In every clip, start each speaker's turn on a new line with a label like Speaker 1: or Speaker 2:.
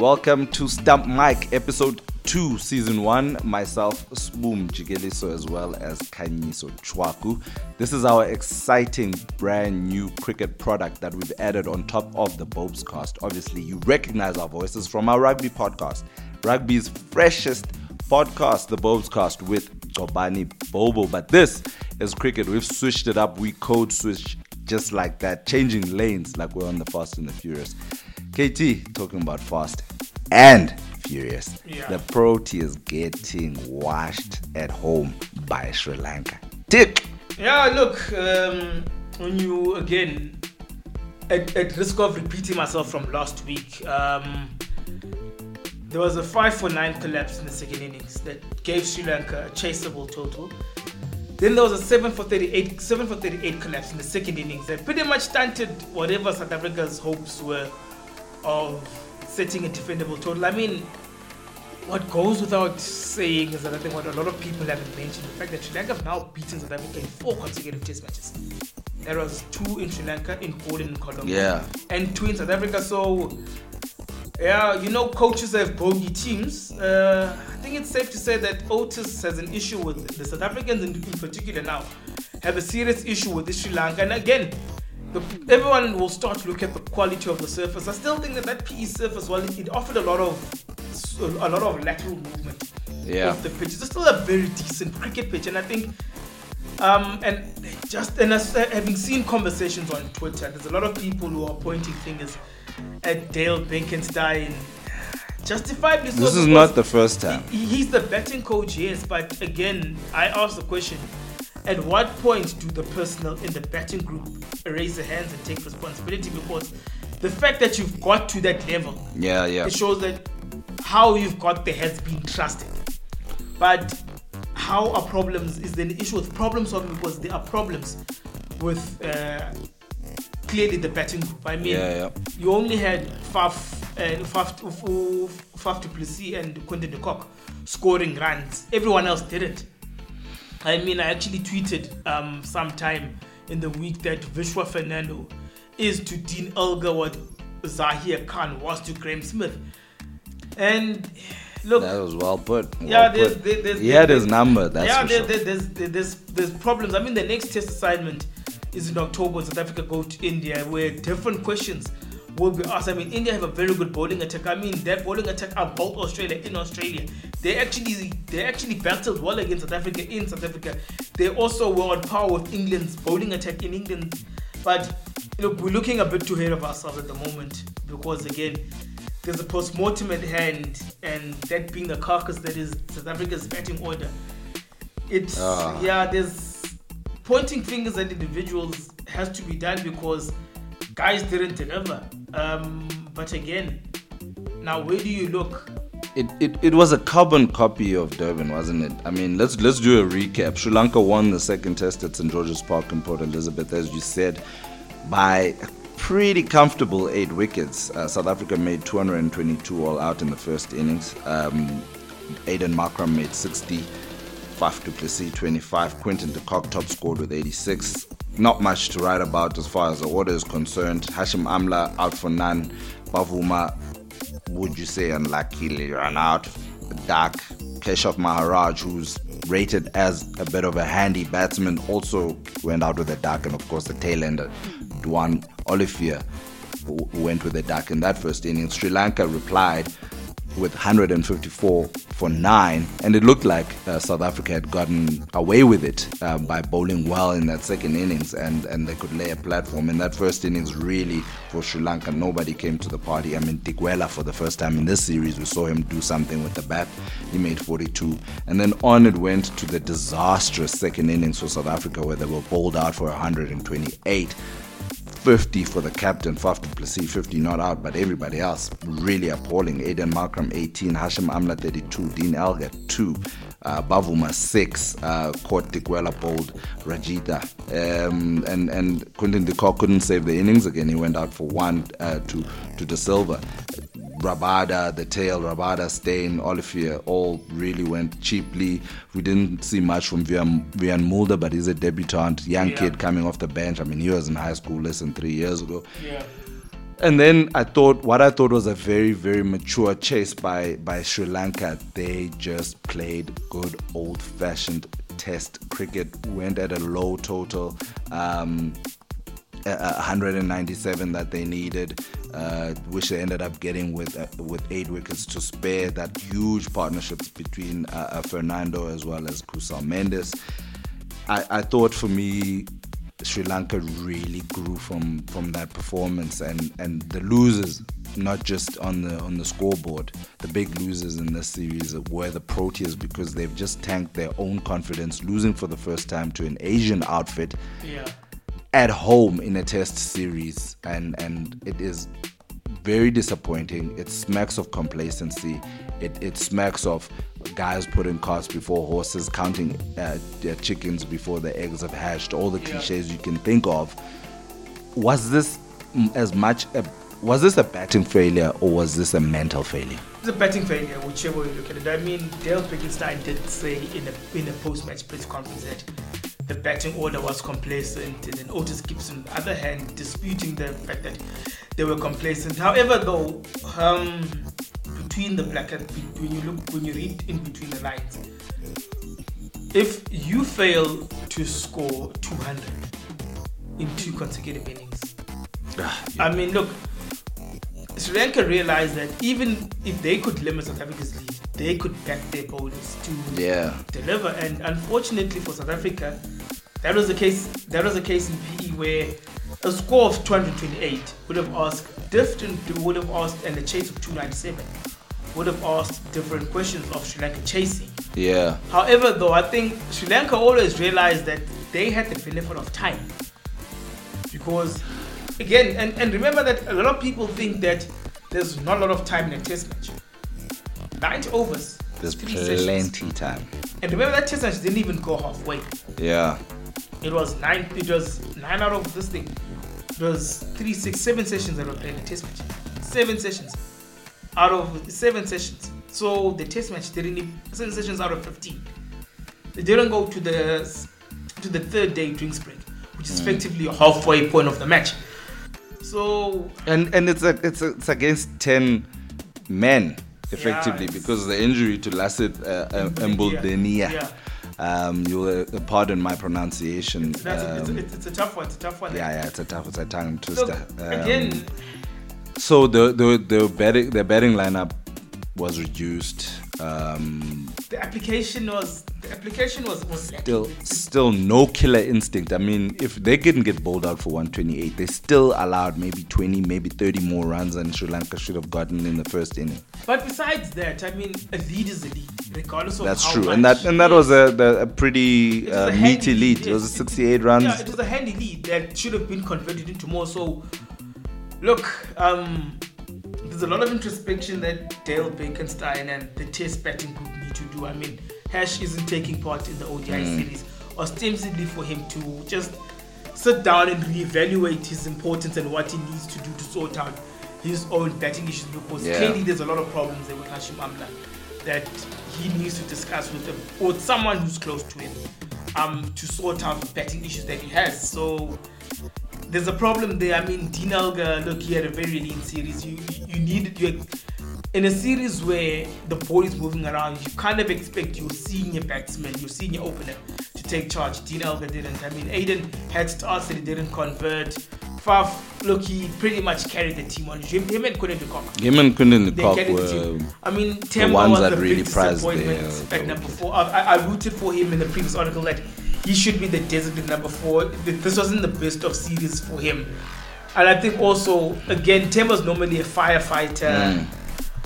Speaker 1: Welcome to Stump Mic, episode 2, season 1. Myself, Sbu Mjikeliso, as well as Khanyiso Tshwaku. This is our exciting brand new cricket product that we've added on top of the Bobes cast. Obviously, you recognize our voices from our rugby podcast, rugby's freshest podcast, the Bobes cast with Jobani Bobo. But this is cricket. We've switched it up. We code switch just like that, changing lanes like we're on the Fast and the Furious. KT talking about Fast and Furious.
Speaker 2: Yeah.
Speaker 1: The Proteas getting washed at home by Sri Lanka. Tick.
Speaker 2: Yeah, look, um, when you again, at, at risk of repeating myself from last week, um, there was a 5 for 9 collapse in the second innings that gave Sri Lanka a chaseable total. Then there was a 7 for 38 7 for 38 collapse in the second innings that pretty much stunted whatever South Africa's hopes were of setting a defendable total. I mean, what goes without saying is that I think what a lot of people haven't mentioned the fact that Sri Lanka have now beaten South Africa in four consecutive test matches. There was two in Sri Lanka, in Poland, in Colombo,
Speaker 1: Yeah.
Speaker 2: and two in South Africa. So, yeah, you know, coaches have bogey teams. Uh, I think it's safe to say that Otis has an issue with the South Africans in, in particular now have a serious issue with this Sri Lanka. And again, the, everyone will start to look at the quality of the surface. I still think that that PE surface, while it, it offered a lot of a lot of lateral movement
Speaker 1: Yeah.
Speaker 2: the pitch, it's still a very decent cricket pitch. And I think um, and just and as, uh, having seen conversations on Twitter, there's a lot of people who are pointing fingers at Dale Benkenstein. Justifiably so.
Speaker 1: This is not the first time.
Speaker 2: he- he's the betting coach, yes, but again, I ask the question: At what point do the personnel in the betting group raise their hands and take responsibility? Because the fact that you've got to that level,
Speaker 1: Yeah, yeah.
Speaker 2: it shows that how you've got there has been trusted. But how are problems is the issue with problem solving because there are problems with uh, clearly the betting group. I mean,
Speaker 1: Yeah, yeah.
Speaker 2: you only had Faf and Faf, Faf Plessis and Quinton de Kock scoring runs. Everyone else didn't. I mean, I actually tweeted um, sometime in the week that Vishwa Fernando is to Dean Elgar what Zaheer Khan was to Graeme Smith. And look,
Speaker 1: That was well put. Well
Speaker 2: yeah, there's,
Speaker 1: put.
Speaker 2: there- there's,
Speaker 1: he had his number, that's
Speaker 2: yeah,
Speaker 1: for
Speaker 2: there,
Speaker 1: sure.
Speaker 2: there, there's, there's there's problems. I mean, the next test assignment is in October. South Africa go to India, where different questions will be asked. I mean, India have a very good bowling attack. I mean, that bowling attack about Australia in Australia. They actually they actually battled well against South Africa in South Africa. They also were on par with England's bowling attack in England. But look, we're looking a bit too ahead of ourselves at the moment because again, there's a post-mortem at hand, and that being the carcass that is South Africa's batting order. It's
Speaker 1: Ah.
Speaker 2: yeah, there's pointing fingers at individuals has to be done because guys didn't deliver. Um, but again, now where do you look?
Speaker 1: It, it, it was a carbon copy of Durban, wasn't it? I mean, let's let's do a recap. Sri Lanka won the second test at St George's Park in Port Elizabeth, as you said, by a pretty comfortable eight wickets. Uh, South Africa made 222 all out in the first innings. Um, Aiden Markram made 60. Faf du Plessis 25. Quinton de Kock top scored with 86. Not much to write about as far as the order is concerned. Hashim Amla out for none. Bavuma would you say unluckily run out dark Keshav Maharaj who's rated as a bit of a handy batsman also went out with a duck and of course the tail ender Duanne Olivier who went with a duck in that first innings Sri Lanka replied with 154 for 9 and it looked like uh, South Africa had gotten away with it uh, by bowling well in that second innings and, and they could lay a platform. In that first innings really for Sri Lanka nobody came to the party. I mean Dickwella for the first time in this series we saw him do something with the bat. He made 42 and then on it went to the disastrous second innings for South Africa where they were bowled out for 128 50 for the captain, Faf du Plessis, 50 not out, but everybody else really appalling. Aiden Markram, 18, Hashim Amla, 32, Dean Elgar, 2, uh, Bavuma, 6, uh, Court bowled, Rajitha, um, and, and Quinton de Kock couldn't save the innings again. He went out for 1 uh, to, to De Silva. Rabada, the tail, Rabada, Steyn, Olivier, all really went cheaply. We didn't see much from Wiaan, Mulder, but he's a debutant, young
Speaker 2: Yeah.
Speaker 1: kid coming off the bench. I mean, he was in high school less than three years ago.
Speaker 2: Yeah.
Speaker 1: And then I thought what I thought was a very very mature chase by by Sri Lanka. They just played good old fashioned test cricket. Went at a low total. Um, 197 that they needed, uh, which they ended up getting with uh, with eight wickets to spare. That huge partnerships between uh, uh Fernando as well as Kusal Mendis. I, I thought for me, Sri Lanka really grew from from that performance, and and the losers, not just on the on the scoreboard, the big losers in this series were the Proteas because they've just tanked their own confidence, losing for the first time to an Asian outfit.
Speaker 2: Yeah.
Speaker 1: At home in a test series, and and it is very disappointing. It smacks of complacency. It, it smacks of guys putting carts before horses, counting uh, chickens before the eggs have hatched, all the cliches yeah. you can think of. Was this as much a was this a batting failure or was this a mental failure?
Speaker 2: It's a batting failure, whichever you look at it. I mean, Dale Benkenstein did say in a in a post-match press conference that the batting order was complacent, and then Otis Gibson, on the other hand, disputing the fact that they were complacent. However, though, um, between the black and when you look when you read in between the lines, if you fail to score 200 in two consecutive innings, ah, yeah. I mean, look, Sri Lanka realized that even if they could limit South Africa's lead, they could back their bowlers to
Speaker 1: yeah.
Speaker 2: deliver. And unfortunately for South Africa, that was the case. That was the case in PE where a score of 228 would have asked different would have asked and a chase of 297 would have asked different questions of Sri Lanka chasing.
Speaker 1: Yeah.
Speaker 2: However, though, I think Sri Lanka always realized that they had the benefit of time. Because, again, and, and remember that a lot of people think that there's not a lot of time in a test match. 90 overs.
Speaker 1: There's plenty sessions. time.
Speaker 2: And remember that test match didn't even go halfway.
Speaker 1: Yeah.
Speaker 2: It was nine. It was nine out of this thing. It was three, six, seven sessions that were played in the test match. Seven sessions out of seven sessions. So the test match didn't even, seven sessions out of fifteen. They didn't go to the to the third day drinks break, which is mm. effectively a halfway point of the match. So
Speaker 1: and and it's a, it's a, it's against ten men effectively yeah, because the injury to Lasith uh, Embuldeniya. Yeah. Um, you'll uh, pardon my pronunciation.
Speaker 2: It's, um, it's, it's, a tough one. It's a tough one.
Speaker 1: Yeah, yeah, it's a tough, one it's a tongue twister.
Speaker 2: Look, um, again.
Speaker 1: So the the the betting the betting lineup was reduced. Um,
Speaker 2: the application was the application was, was
Speaker 1: still still no killer instinct. I mean, if they couldn't get bowled out for 128, they still allowed maybe 20, maybe 30 more runs than Sri Lanka should have gotten in the first inning.
Speaker 2: But besides that, I mean, a lead is a lead, regardless of
Speaker 1: That's true, and that and that was a, the, a pretty uh, a meaty lead. lead. It was a 68 runs.
Speaker 2: Yeah, it was a handy lead that should have been converted into more. So, look, um, there's a lot of introspection that Dale Benkenstein and the Test batting group need to do. I mean, Hash isn't taking part in the ODI mm. series, ostensibly for him to just sit down and reevaluate his importance and what he needs to do to sort out his own batting issues because yeah. clearly there's a lot of problems there with Hashim Amla that he needs to discuss with him or someone who's close to him um, to sort out the batting issues that he has. So there's a problem there. I mean, Dean look, he had a very lean series. You you need you in a series where the ball is moving around. You kind of expect your senior batsman, your senior opener, to take charge. Dean Elgar didn't. I mean, Aiden had starts that he didn't convert. Faf, look, he pretty much carried the team on him. Him and de Kock.
Speaker 1: Him and Quinton de Kock were.
Speaker 2: I mean, Temba was the really big disappointment at number four. I, I rooted for him in the previous article that he should be the designated number four. This wasn't the best of series for him. And I think also, again, Temba's normally a firefighter. Mm.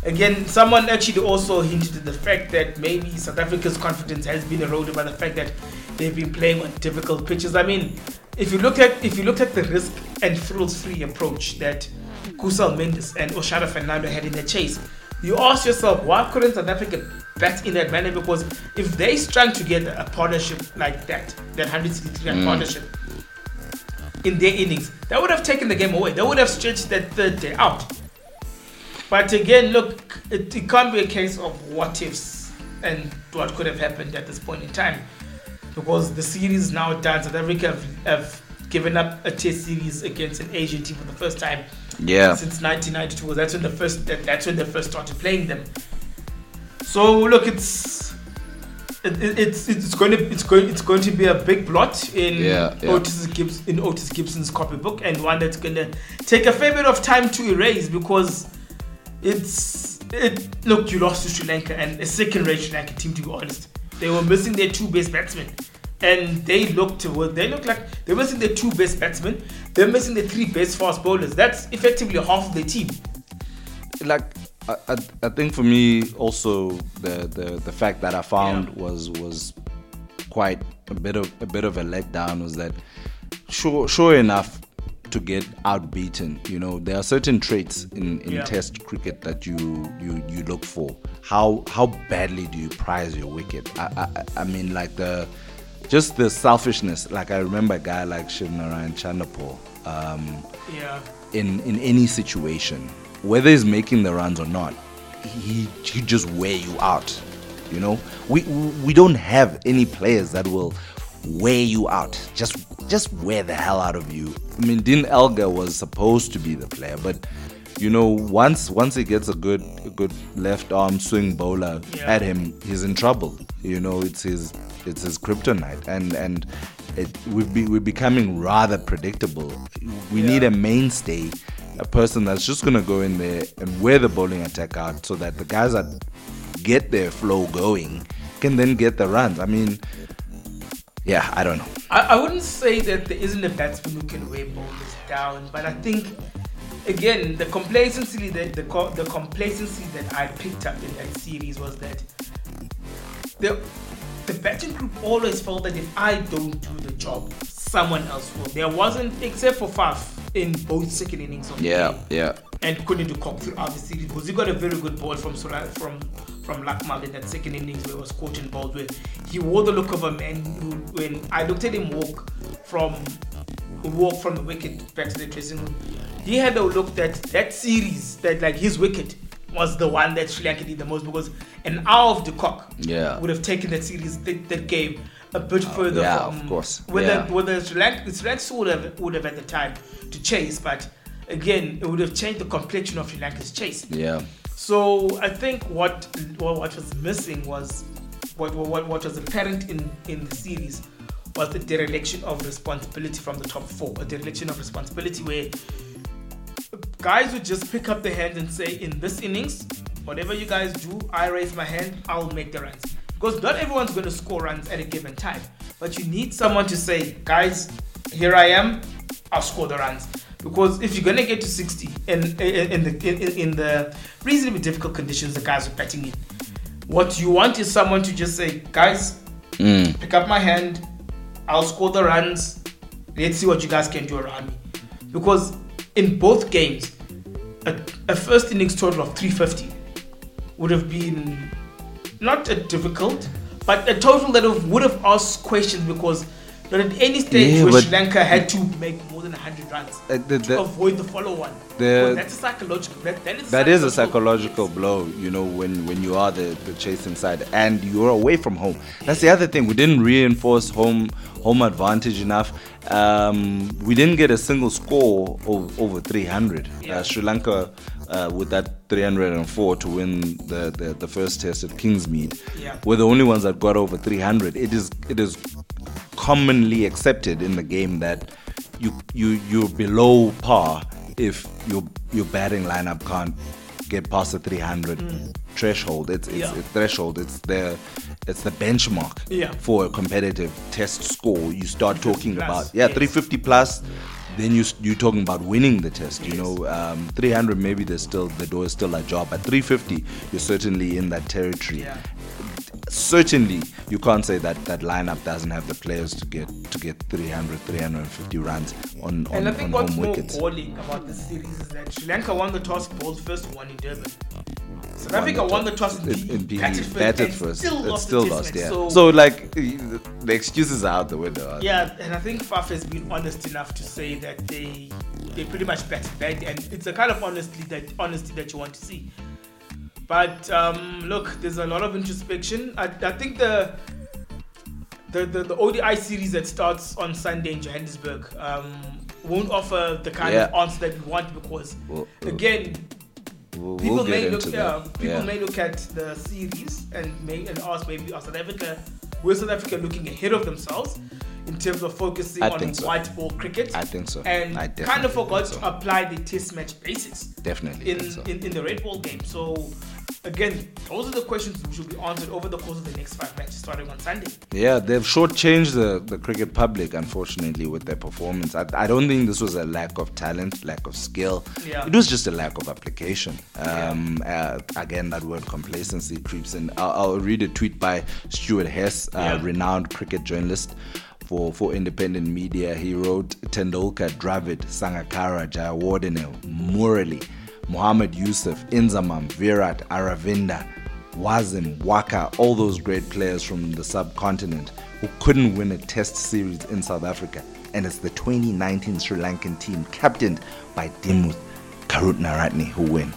Speaker 2: Again, someone actually also hinted at the fact that maybe South Africa's confidence has been eroded by the fact that they've been playing on difficult pitches. I mean, if you look at if you look at the risk and thrills-free approach that Kusal Mendis and Oshada Fernando had in the chase, you ask yourself, why couldn't South Africa bet in that manner? Because if they strung together a partnership like that, that 163 mm. partnership in their innings, that would have taken the game away. They would have stretched that third day out. But again, look, it, it can't be a case of what ifs and what could have happened at this point in time. Because the series now done, South Africa have, have given up a test series against an Asian team for the first time
Speaker 1: Yeah.
Speaker 2: since 1992. That's when the first that, that's when they first started playing them. So look, it's it, it- it's it's going to it's going it's going to be a big blot in
Speaker 1: Yeah, yeah.
Speaker 2: Otis Gibbs in Otis Gibson's copybook and one that's going to take a fair bit of time to erase because it's it look you lost to Sri Lanka and a second-rate Sri Lanka team to be honest. They were missing their two best batsmen. And they looked well, they look like they're missing their two best batsmen. They're missing their three best fast bowlers. That's effectively half of the team.
Speaker 1: like I, I, I think for me also the, the the fact that I found
Speaker 2: Yeah.
Speaker 1: was was quite a bit of a bit of a letdown was that sure sure enough to get outbeaten you know there are certain traits in, in
Speaker 2: Yeah.
Speaker 1: test cricket that you, you you look for how how badly do you prize your wicket I, I I mean like the just the selfishness like I remember a guy like Shivnarine Chanderpaul um,
Speaker 2: Yeah.
Speaker 1: in in any situation, whether he's making the runs or not, he he just wear you out. You know, we we don't have any players that will wear you out. Just just wear the hell out of you. I mean, Dean Elgar was supposed to be the player, but you know, once once he gets a good a good left arm swing bowler
Speaker 2: Yeah.
Speaker 1: at him, he's in trouble. You know, it's his it's his kryptonite, and and it we've be, we're becoming rather predictable. We
Speaker 2: Yeah.
Speaker 1: need a mainstay, a person that's just gonna go in there and wear the bowling attack out, so that the guys that get their flow going can then get the runs. I mean, yeah, I don't know.
Speaker 2: I, I wouldn't say that there isn't a batsman who can weigh bowlers down, but I think again the complacency that the co- the complacency that I picked up in that series was that the the batting group always felt that if I don't do the job, someone else will. There wasn't except for Faf in both second innings of the game
Speaker 1: yeah.
Speaker 2: and Quinton de Kock throughout the series because he got a very good ball from Sura, from from Lakmal in that second innings where he was caught in balls where he wore the look of a man who when I looked at him walk from walk from the wicket back to the dressing room he had a look that that series that like his wicket was the one that Sri Lanka did the most because an hour of de Kock
Speaker 1: Yeah.
Speaker 2: would have taken that series that, that game a bit oh, further
Speaker 1: yeah,
Speaker 2: from
Speaker 1: of course.
Speaker 2: whether
Speaker 1: Yeah.
Speaker 2: whether Sri Lanka, Sri Lanka would have would have at the time to chase, but again it would have changed the complexion of Sri Lanka's chase.
Speaker 1: Yeah.
Speaker 2: So I think what what, what was missing was what, what what was apparent in in the series was the dereliction of responsibility from the top four, a dereliction of responsibility where guys would just pick up the hand and say, in this innings, whatever you guys do, I raise my hand, I'll make the runs. Because not everyone's going to score runs at a given time, but you need someone to say, guys, here I am, I'll score the runs. Because if you're going to get to 60 in, in, in the, in, in the reasonably difficult conditions the guys are batting in, what you want is someone to just say, guys,
Speaker 1: Mm.
Speaker 2: pick up my hand, I'll score the runs. Let's see what you guys can do around me. Because in both games, a, a first innings total of 350 would have been not a difficult, but a total that would have asked questions because not at any stage
Speaker 1: Yeah,
Speaker 2: where Sri Lanka had to make more than 100 runs
Speaker 1: Uh, the-
Speaker 2: to avoid the follow-on.
Speaker 1: the-
Speaker 2: that's a psychological. That, that is,
Speaker 1: That is a psychological blow, you know, when, when you are the, the chasing side and you're away from home. That's the other thing. We didn't reinforce home home advantage enough. Um, we didn't get a single score over, over 300.
Speaker 2: Yeah.
Speaker 1: Uh, Sri Lanka uh, with that 304 to win the, the, the first test at Kingsmead
Speaker 2: Yeah.
Speaker 1: were the only ones that got over 300. It is it is commonly accepted in the game that you you you're below par if your your batting lineup can't get past the 300 threshold. It's it's
Speaker 2: Mm. Yeah.
Speaker 1: a threshold. It's the it's the benchmark
Speaker 2: Yeah.
Speaker 1: for a competitive test score. You start talking
Speaker 2: plus,
Speaker 1: about yeah
Speaker 2: yes.
Speaker 1: 350 plus. Then you you're talking about winning the test. You know, um, 300 maybe there's still the door is still ajar, but 350 you're certainly in that territory
Speaker 2: Yeah.
Speaker 1: Certainly you can't say that that lineup doesn't have the players to get to get 300 350 runs on on,
Speaker 2: And I
Speaker 1: on
Speaker 2: think
Speaker 1: home
Speaker 2: more
Speaker 1: wickets.
Speaker 2: galling about this series is that Sri Lanka won the toss, bowled first, won in Durban. South
Speaker 1: Won
Speaker 2: Africa
Speaker 1: the
Speaker 2: won the toss in,
Speaker 1: in, in
Speaker 2: batted first,
Speaker 1: batted first.
Speaker 2: still
Speaker 1: it's
Speaker 2: lost
Speaker 1: still lost yeah.
Speaker 2: So,
Speaker 1: so, like the excuses are out the window
Speaker 2: yeah, and I think Faf has been honest enough to say that they they pretty much batted bad, and it's a kind of honesty that honesty that you want to see. But um, look, there's a lot of introspection. I, I think the the, the, the ODI series that starts on Sunday in Johannesburg um, won't offer the kind
Speaker 1: Yeah.
Speaker 2: of answer that we want because,
Speaker 1: We'll-
Speaker 2: again,
Speaker 1: We'll,
Speaker 2: people
Speaker 1: we'll
Speaker 2: may look yeah, people
Speaker 1: Yeah.
Speaker 2: may look at the series and may and ask maybe are South Africa will South Africa looking ahead of themselves in terms of focusing
Speaker 1: I
Speaker 2: on
Speaker 1: so.
Speaker 2: white ball cricket
Speaker 1: I think so.
Speaker 2: and
Speaker 1: I
Speaker 2: kind of forgot
Speaker 1: think
Speaker 2: to apply the test match basis.
Speaker 1: Definitely.
Speaker 2: in,
Speaker 1: so.
Speaker 2: in, in the red ball game. So again, those are the questions which will be answered over the course of the next five matches starting on Sunday.
Speaker 1: Yeah, they've shortchanged the, the cricket public, unfortunately, with their performance. I, I don't think this was a lack of talent, lack of skill.
Speaker 2: Yeah.
Speaker 1: It was just a lack of application. Um, uh, again, that word complacency creeps in. I'll, I'll read a tweet by Stuart Hess,
Speaker 2: Yeah.
Speaker 1: renowned cricket journalist. For, for independent media, he wrote Tendulkar, Dravid, Sangakkara, Jayawardene, Murali, Muhammad Yusuf, Inzamam, Virat, Aravinda, Wasim, Waqar, all those great players from the subcontinent who couldn't win a test series in South Africa. And it's the 2019 Sri Lankan team, captained by Dimuth Karunaratne, who win.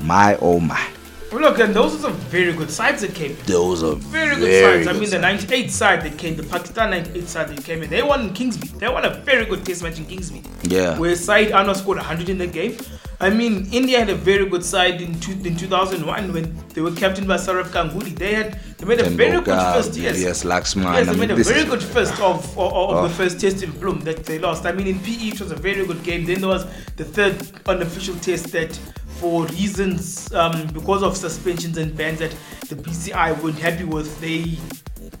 Speaker 1: My oh my.
Speaker 2: Look, and those are some very good sides that came.
Speaker 1: Those are
Speaker 2: Very good
Speaker 1: very
Speaker 2: sides. I
Speaker 1: good
Speaker 2: mean, the
Speaker 1: sides.
Speaker 2: 98 side that came, the Pakistan 98 side that came in, they won in Kingsmead. They won a very good test match in Kingsmead.
Speaker 1: Yeah.
Speaker 2: Where Saeed Anwar scored 100 in the game. I mean, India had a very good side in, two, in 2001 when they were captained by Sourav Ganguly. They had they made a very good first yes.
Speaker 1: Yes, Laxman.
Speaker 2: Yes,
Speaker 1: I
Speaker 2: they
Speaker 1: mean,
Speaker 2: made a very good first of, of, of
Speaker 1: Oh.
Speaker 2: the first test in Bloem that they lost. I mean, in PE it was a very good game. Then there was the third unofficial test that, for reasons um, because of suspensions and bans that the BCI weren't happy with, they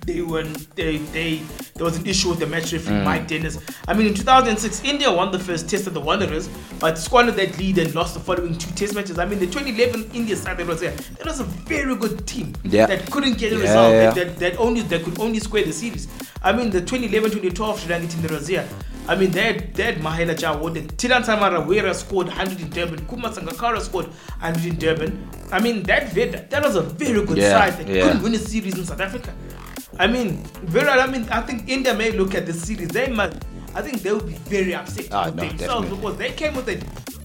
Speaker 2: they weren't they they there was an issue with the match referee
Speaker 1: Mm.
Speaker 2: Mike Denness. I mean, in 2006, India won the first test of the Wanderers, but squandered that lead and lost the following two test matches. I mean, the 2011 India side that was there, that was a very good team
Speaker 1: Yeah.
Speaker 2: that couldn't get a
Speaker 1: Yeah,
Speaker 2: result.
Speaker 1: yeah.
Speaker 2: That, that, that only that could only square the series. I mean, the 2011-2012 Sri Lanka team that was here. I mean, they had, they had Mahela Jawad, Thilan Samaraweera scored 100 in Durban, Kumar Sangakkara scored 100 in Durban. I mean, that that, that was a very good
Speaker 1: Yeah,
Speaker 2: side that
Speaker 1: yeah.
Speaker 2: couldn't win a series in South Africa. I mean, very. I mean, I think India may look at the series. They might. I think they will be very upset
Speaker 1: Ah,
Speaker 2: with
Speaker 1: no,
Speaker 2: themselves
Speaker 1: definitely.
Speaker 2: because they came with it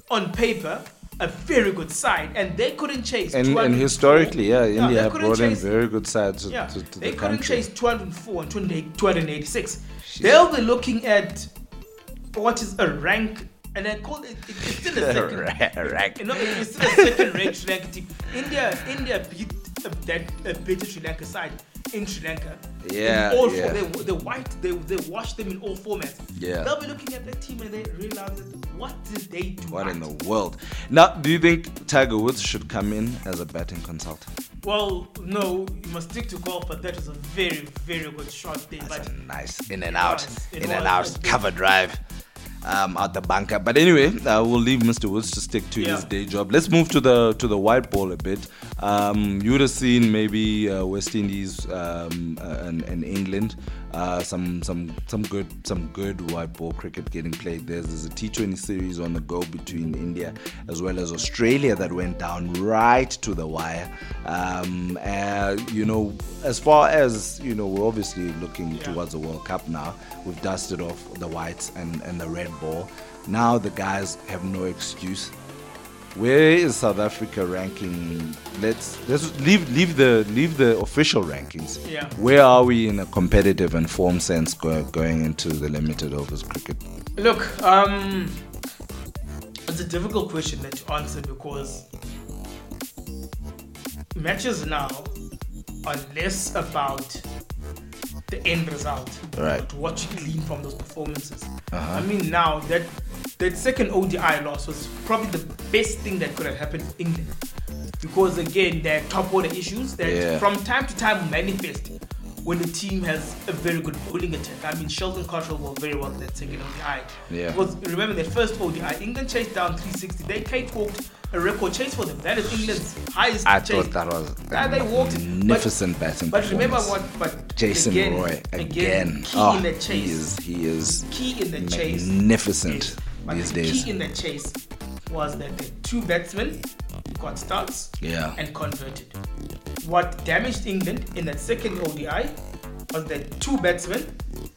Speaker 2: on paper. A very good side, and they couldn't chase.
Speaker 1: And, and historically, yeah,
Speaker 2: they
Speaker 1: India have
Speaker 2: couldn't
Speaker 1: brought in very good sides to,
Speaker 2: yeah,
Speaker 1: to, to
Speaker 2: they
Speaker 1: the
Speaker 2: couldn't
Speaker 1: country.
Speaker 2: chase 204 and 28 286. They'll be looking at what is a rank, and I call it, it it's still a second.
Speaker 1: Rank.
Speaker 2: You know, it's still a second rank Sri Lanka team. India, India beat uh, that uh, better Sri Lanka side in Sri Lanka.
Speaker 1: Yeah,
Speaker 2: in all
Speaker 1: yeah.
Speaker 2: Four, they, they white, they, they washed them in all formats.
Speaker 1: Yeah.
Speaker 2: They'll be looking at that team and they realize that what did they do?
Speaker 1: What in the world? Now, do you think Tiger Woods should come in as a batting consultant?
Speaker 2: Well, no, you must stick to golf, but that was a very, very good shot there.
Speaker 1: That's
Speaker 2: But
Speaker 1: a nice in and out,
Speaker 2: was,
Speaker 1: in and
Speaker 2: was,
Speaker 1: out, cover drive. Um, out the bunker, but anyway, uh, we'll leave Mr. Woods to stick to his day job. Let's move to the to the white ball a bit. Um, you would have seen maybe uh, West Indies um, uh, and, and England, uh, some some some good some good white ball cricket getting played. There's there's a T20 series on the go between India as well as Australia that went down right to the wire. Um, uh, you know, as far as you know, we're obviously looking
Speaker 2: Yeah.
Speaker 1: towards the World Cup now. We've dusted off the whites and, and the red ball. Now the guys have no excuse. Where is South Africa ranking? Let's let's leave leave the leave the official rankings.
Speaker 2: Yeah.
Speaker 1: Where are we in a competitive and form sense go, going into the limited overs cricket?
Speaker 2: Look, um, it's a difficult question that to answer because matches now are less about the end result,
Speaker 1: Right.
Speaker 2: but what you glean from those performances.
Speaker 1: Uh-huh.
Speaker 2: I mean, now that that second ODI loss was probably the best thing that could have happened for England because again, there are top order issues that
Speaker 1: Yeah.
Speaker 2: from time to time manifest when the team has a very good bowling attack. I mean, Sheldon Cottrell was very well that second ODI.
Speaker 1: Yeah.
Speaker 2: Because remember, their first ODI, England chased down 360. They Kate walked a record chase for them. That is England's highest
Speaker 1: I
Speaker 2: chase.
Speaker 1: thought that was
Speaker 2: Yeah, they walked it. But-
Speaker 1: magnificent batting.
Speaker 2: But remember what? But
Speaker 1: Jason
Speaker 2: again,
Speaker 1: Roy again.
Speaker 2: again, key
Speaker 1: oh,
Speaker 2: in the
Speaker 1: he is he is
Speaker 2: key in the chase.
Speaker 1: magnificent
Speaker 2: but
Speaker 1: these
Speaker 2: the
Speaker 1: days.
Speaker 2: key in the chase was that the two batsmen got starts
Speaker 1: Yeah.
Speaker 2: and converted. What damaged England in that second ODI was that two batsmen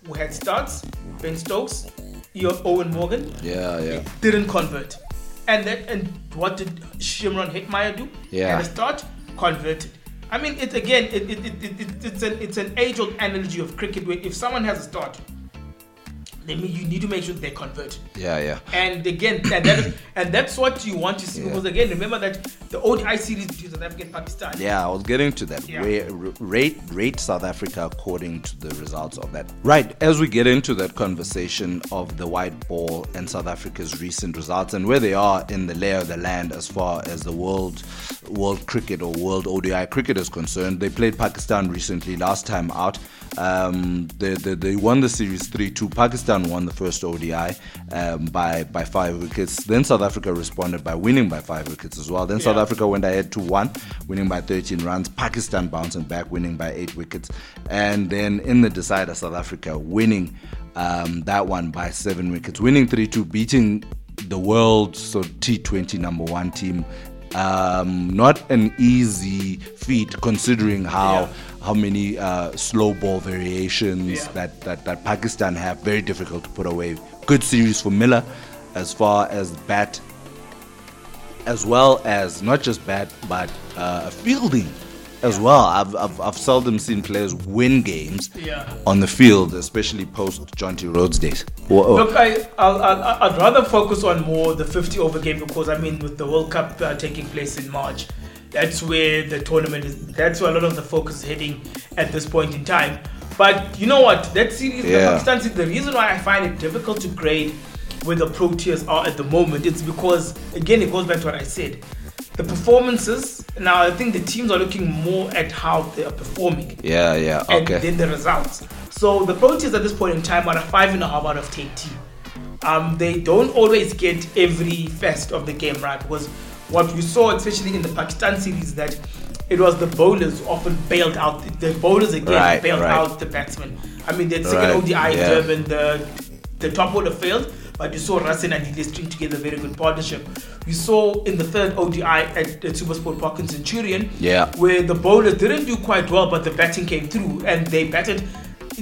Speaker 2: who had starts, Ben Stokes, Eoin Morgan,
Speaker 1: Yeah, yeah.
Speaker 2: didn't convert. And that and what did Shimron Hetmyer do?
Speaker 1: Yeah.
Speaker 2: At the start, converted. I mean, it again, it, it, it, it, it's an it's an age-old analogy of cricket where if someone has a start, then you need to make sure they convert.
Speaker 1: Yeah, yeah.
Speaker 2: And again, and, that and that's what you want to see
Speaker 1: Yeah.
Speaker 2: because again, remember that the ODI series between South Africa and Pakistan.
Speaker 1: Yeah, I was getting to that.
Speaker 2: Yeah.
Speaker 1: Rate rate South Africa according to the results of that. Right, as we get into that conversation of the white ball and South Africa's recent results and where they are in the lay of the land as far as the world world cricket or world ODI cricket is concerned. They played Pakistan recently last time out. Um, they, they, they won the series 3-2. Pakistan won the first ODI um, by by five wickets. Then South Africa responded by winning by five wickets as well. Then South Africa went ahead to one, winning by 13 runs. Pakistan bouncing back, winning by eight wickets. And then in the decider, South Africa winning um, that one by seven wickets, winning 3 2, beating the world so T20 number one team. Um, not an easy feat considering how
Speaker 2: Yeah.
Speaker 1: how many uh, slow ball variations
Speaker 2: Yeah.
Speaker 1: that, that, that Pakistan have. Very difficult to put away. Good series for Miller as far as bat as well as not just bat but uh, fielding as well. I've, I've, I've seldom seen players win games
Speaker 2: Yeah.
Speaker 1: on the field, especially post Jonty Rhodes days. Whoa.
Speaker 2: Look, I, I'll, I'll, I'd rather focus on more the 50 over game because I mean, with the World Cup uh, taking place in March, that's where the tournament is. That's where a lot of the focus is heading at this point in time. But you know what? That series, the
Speaker 1: Yeah.
Speaker 2: Pakistan series, the reason why I find it difficult to grade where the Proteas are at the moment, it's because again it goes back to what I said. The performances. Now I think the teams are looking more at how they are performing
Speaker 1: yeah, yeah,
Speaker 2: and
Speaker 1: okay.
Speaker 2: then the results. So the Proteas at this point in time are a five and a half out of ten team. Um, they don't always get every facet of the game right because what we saw, especially in the Pakistan series, that it was the bowlers often bailed out the bowlers again
Speaker 1: Right,
Speaker 2: bailed
Speaker 1: right.
Speaker 2: out the batsmen. I mean, that second
Speaker 1: Right,
Speaker 2: ODI in
Speaker 1: yeah.
Speaker 2: Durban, the the top bowler failed, but you saw Rasin and Dile string together a very good partnership. You saw in the third ODI at, at Supersport Park in Centurion,
Speaker 1: Yeah.
Speaker 2: where the bowlers didn't do quite well, but the batting came through and they batted,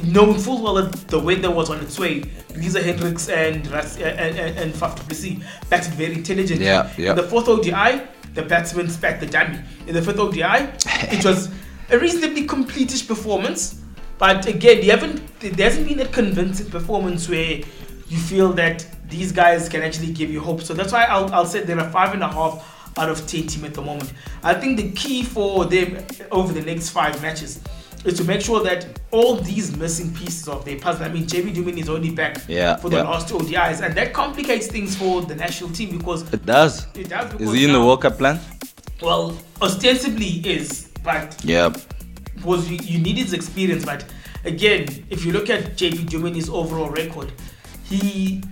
Speaker 2: knowing full well that the weather was on its way. Reeza Hendricks and Ras- and, and, and Faf du Plessis batted very intelligently.
Speaker 1: Yeah, yeah.
Speaker 2: In the fourth ODI, the batsmen spat the dummy. In the fifth ODI, it was a reasonably completish performance. But again, you haven't, there hasn't been a convincing performance where you feel that these guys can actually give you hope. So that's why I'll, I'll say they're a five and a half out of 10 team at the moment. I think the key for them over the next five matches is to make sure that all these missing pieces of their puzzle, I mean, JP Duminy is only back
Speaker 1: Yeah,
Speaker 2: for the
Speaker 1: yeah.
Speaker 2: last two ODIs, and that complicates things for the national team because
Speaker 1: It does.
Speaker 2: it does.
Speaker 1: Is he in the
Speaker 2: now-
Speaker 1: World Cup plan?
Speaker 2: Well, ostensibly is, but
Speaker 1: Yeah.
Speaker 2: was you, you need his experience. But again, if you look at JP Duminy's overall record, he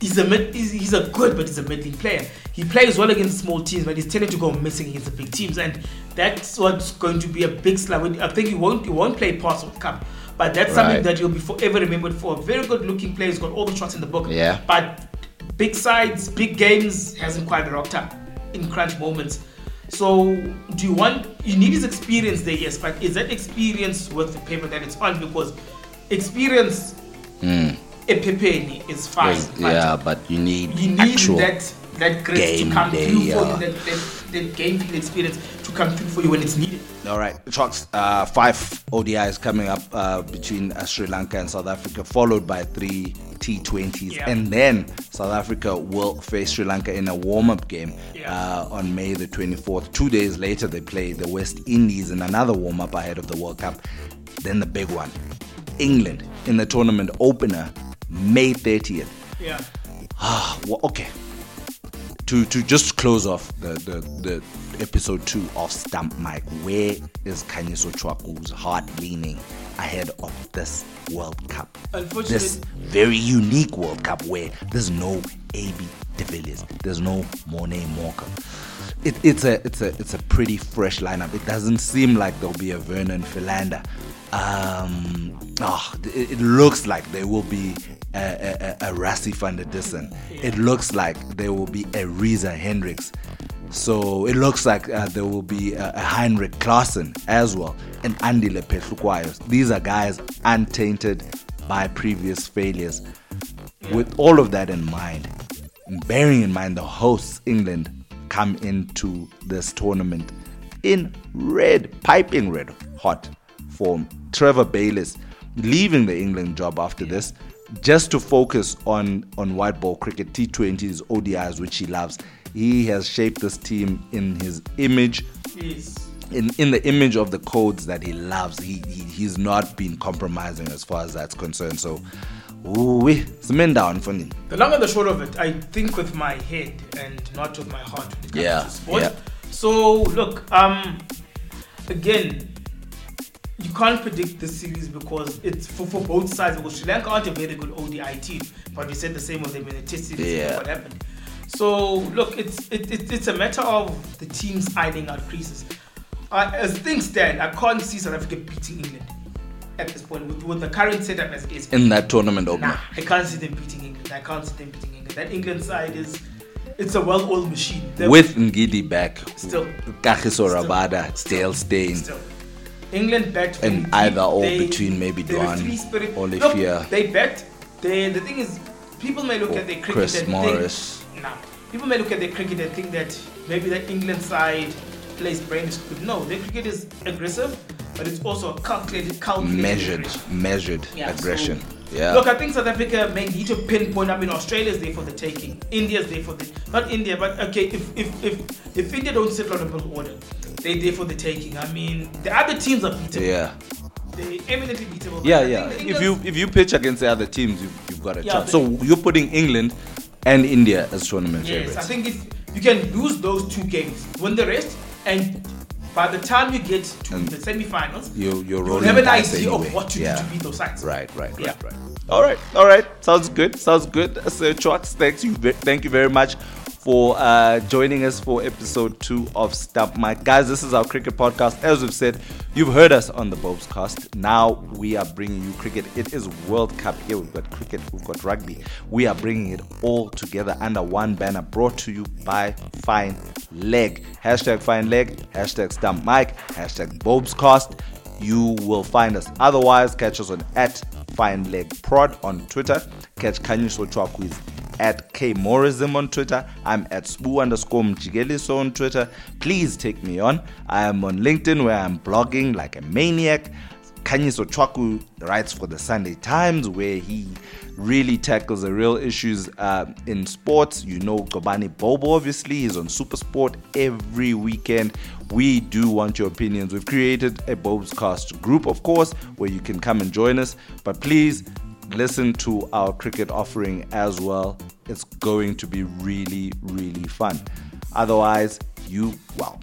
Speaker 2: he's a mid, he's, he's a good but he's a middling player. He plays well against small teams, but he's tending to go missing against the big teams, and that's what's going to be a big slap. I think he won't he won't play past World Cup. But that's something that he'll be forever remembered for. A very good looking player, he's got all the shots in the book.
Speaker 1: Yeah.
Speaker 2: But big sides, big games hasn't quite rocked up in crunch moments. So do you want you need his experience there, yes, but is that experience worth the paper that it's on? Because experience hmm. Epipeni is fine.
Speaker 1: Yes,
Speaker 2: but
Speaker 1: yeah, but you need,
Speaker 2: you need
Speaker 1: actual.
Speaker 2: that that grit
Speaker 1: game
Speaker 2: to come
Speaker 1: day,
Speaker 2: through for
Speaker 1: yeah.
Speaker 2: you, that, that, that game field experience to come through for you when it's needed.
Speaker 1: All right, Chalks, uh, five ODIs coming up uh, between uh, Sri Lanka and South Africa, followed by three T20s.
Speaker 2: Yeah.
Speaker 1: And then South Africa will face Sri Lanka in a warm up game
Speaker 2: Yeah.
Speaker 1: uh, on May the 24th. Two days later, they play the West Indies in another warm up ahead of the World Cup. Then the big one England in the tournament opener, May 30th.
Speaker 2: Yeah.
Speaker 1: Ah, well, okay. To to just close off the the, the episode two of Stump Mic, where is Khanyiso Tshwaku's heart leaning ahead of this World Cup?
Speaker 2: Unfortunately-
Speaker 1: This very unique World Cup where there's no AB de Villiers, there's no Morne Morkel. It, it's a it's a it's a pretty fresh lineup. It doesn't seem like there'll be a Vernon Philander. Um, ah, it, it looks like there will be a, a, a, Rassie van der Dussen. It looks like there will be a Reeza Hendricks. So it looks like uh, there will be a, a Heinrich Klaasen as well, and Andile Phehlukwayos. These are guys untainted by previous failures. With all of that in mind, bearing in mind the hosts England come into this tournament in red, piping red hot form. Trevor Bayliss leaving the England job after this just to focus on on white ball cricket, T20s, ODIs, which he loves. He has shaped this team in his image.
Speaker 2: Yes.
Speaker 1: In, in the image of the codes that he loves, he, he he's not been compromising as far as that's concerned. So, ooh, it's men down for him.
Speaker 2: The long and the short of it, I think with my head and not with my heart when it comes
Speaker 1: Yeah, yeah.
Speaker 2: So look, um, again, you can't predict the series because it's for, for both sides. Because Sri Lanka aren't a very good ODI team, but we said the same of them in the Test series.
Speaker 1: Yeah.
Speaker 2: What happened? So look, it's it, it, it's a matter of the teams ironing out creases. Uh, as things stand, I can't see South Africa beating England at this point with, with the current setup as it is.
Speaker 1: in that tournament opener.
Speaker 2: Nah, I can't see them beating England. I can't see them beating England. That England side is, it's a well-oiled machine. They're-
Speaker 1: With Ngidi back,
Speaker 2: Still.
Speaker 1: Kagiso Rabada,
Speaker 2: Still.
Speaker 1: Dale Steyn.
Speaker 2: Still. England bet
Speaker 1: And
Speaker 2: very
Speaker 1: either or
Speaker 2: They-
Speaker 1: between maybe
Speaker 2: they're a
Speaker 1: Dwan,
Speaker 2: free-spirit-
Speaker 1: Olivier.
Speaker 2: Look, they bet. They, the thing is, people may look
Speaker 1: Or
Speaker 2: at their cricket
Speaker 1: Chris
Speaker 2: and
Speaker 1: Morris.
Speaker 2: think, nah, people may look at their cricket and think that maybe the England side plays brain stupid. No, their cricket is aggressive, but it's also a calculated, calculated
Speaker 1: Measured,
Speaker 2: aggression.
Speaker 1: measured
Speaker 2: Yeah,
Speaker 1: aggression.
Speaker 2: so-
Speaker 1: yeah.
Speaker 2: Look, I think South Africa may need to pinpoint. I mean, Australia's there for the taking. India's there for the not India, but okay. If if if, if India don't settle on a middle order, they there for the taking. I mean, the other teams are beatable.
Speaker 1: yeah.
Speaker 2: They eminently beatable.
Speaker 1: Yeah, yeah.
Speaker 2: think
Speaker 1: If you if you pitch against the other teams, you've, you've got a
Speaker 2: Yeah,
Speaker 1: chance.
Speaker 2: but-
Speaker 1: So you're putting England and India as tournament
Speaker 2: yes, I think if you can lose those two games, win the rest, and by the time you get to
Speaker 1: And
Speaker 2: the semi-finals,
Speaker 1: You you're
Speaker 2: you'll
Speaker 1: rolling
Speaker 2: have an
Speaker 1: dice
Speaker 2: idea
Speaker 1: anyway.
Speaker 2: of what to
Speaker 1: yeah.
Speaker 2: do to beat those sides.
Speaker 1: Right, right,
Speaker 2: Yeah.
Speaker 1: right, right. All right, all right. Sounds good. Sounds good. So, Trucks, thanks you. Thank you very much for uh, joining us for episode two of Stump Mic. Guys, this is our cricket podcast. As we've said, you've heard us on the Bobs cast. Now we are bringing you cricket. It is World Cup. Here we've got cricket, we've got rugby. We are bringing it all together under one banner brought to you by Fine Leg. Hashtag Fine Leg, hashtag Stump Mic, hashtag Bobs cast you will find us. Otherwise, catch us on at Fine Leg Prod on Twitter. Catch Kanyisho Chwakwiz at K Morism on Twitter. I'm at Sbu underscore Mjikeliso on Twitter. Please take me on. I am on LinkedIn where I'm blogging like a maniac. Khanyiso Tshwaku writes for the Sunday Times, where he really tackles the real issues uh, in sports. You know, Gobani Bobo, obviously, he's on Supersport every weekend. We do want your opinions. We've created a Bob's Cast group, of course, where you can come and join us. But please listen to our cricket offering as well. It's going to be really, really fun. Otherwise, you, well,